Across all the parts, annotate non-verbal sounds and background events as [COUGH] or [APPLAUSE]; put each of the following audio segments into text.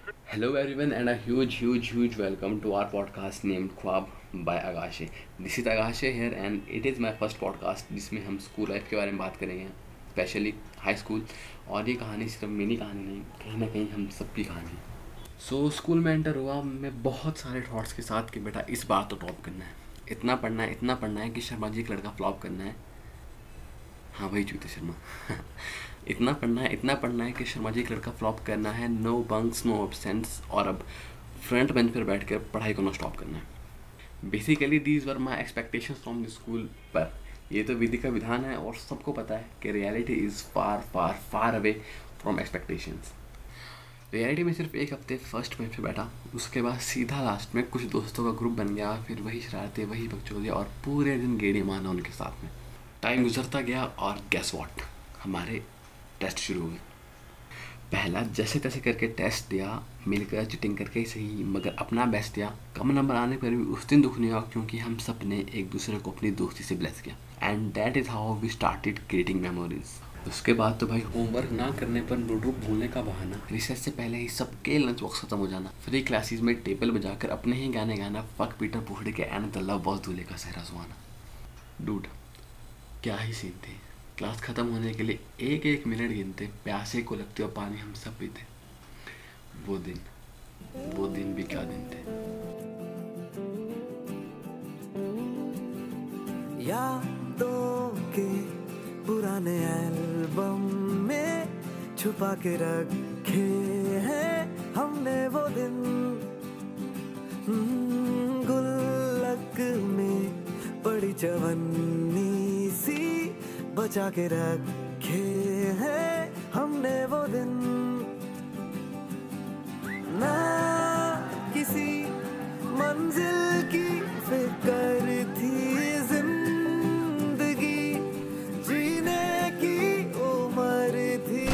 Hello everyone and a huge huge huge welcome to our podcast named Khwaab by Agashe. This is Agashe here and it is my first podcast जिसमें हम school life के बारे में बात करेंगे specially high school और ये कहानी सिर्फ़ मेरी कहानी नहीं कहीं ना कहीं हम सबकी कहानी सो so, स्कूल में एंटर हुआ मैं बहुत सारे थॉट्स के साथ कि बेटा इस बार तो टॉप करना है। इतना पढ़ना है इतना पढ़ना है कि शर्मा जी एक लड़का फ्लॉप करना है। हाँ भाई जूते शर्मा। [LAUGHS] इतना पढ़ना है, इतना पढ़ना है कि शर्मा जी एक लड़का फ्लॉप करना है नो बंक्स नो एबसेंट्स और अब फ्रंट बेंच पर बैठ कर पढ़ाई को नो स्टॉप करना है। Basically these were my expectation from the school पर। ये तो विधि का विधान है और सबको पता है कि reality is far far far away from expectations reality में सिर्फ़ एक हफ़्ते फ़र्स्ट बेंच पे बैठा, उसके बाद सीधा लास्ट में कुछ दोस्तों का ग्रुप बन गया, फिर वही शरारतें, वही बकचोदियाँ और पूरे दिन गेड़ी मारना उनके साथ में। टाइम गुजरता गया और गैस वॉट हमारे टेस्ट शुरू हुए। पहला जैसे तैसे करके टेस्ट दिया, मिलकर चिटिंग करके ही सही, मगर अपना बेस्ट दिया। कम नंबर आने पर भी उस दिन दुख नहीं हुआ, क्योंकि हम सबने एक दूसरे को अपनी दोस्ती से ब्लेस किया। And that is how we started creating memories उसके बाद तो भाई होमवर्क ना करने पर नोटबुक भूलने का बहाना। रिसर्च से पहले ही सबके लंच बॉक्स खत्म हो जाना। फ्री क्लासेस में टेबल बजाकर अपने ही गाने गाना फक पीटर पुखड़े के एंड द लव बॉस दूल्हे का सहरा सुहाना। डूड क्या ही सीन थे। क्लास ख़त्म होने के लिए एक एक मिनट गिनते प्यासे को लगते और पानी हम सब पीते। वो दिन वो दिन भी क्या दिन थे। यादों के पुराने एल्बम में छुपा के रखे हैं हमने वो दिन। हम्म, गुल्लक में पड़ी चवन्नी सी बचा के रखे हैं हमने वो दिन। ना किसी मंजिल की फ़िक्र थी ज़िंदगी। जीने की उम्र थी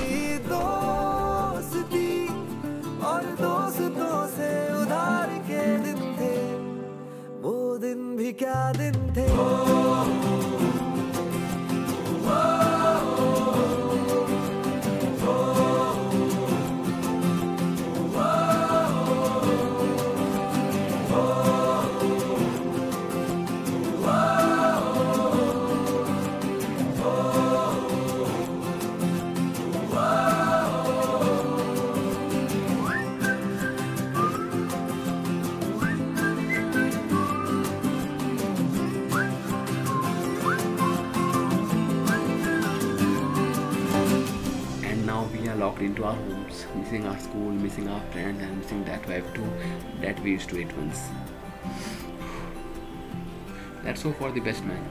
दोस्ती, और दोस्तों से उधार के दिन थे। वो दिन भी क्या दिन थे? and locked into our homes missing our school missing our friends and missing that vibe too that we used to eat once. Let's hope for the best man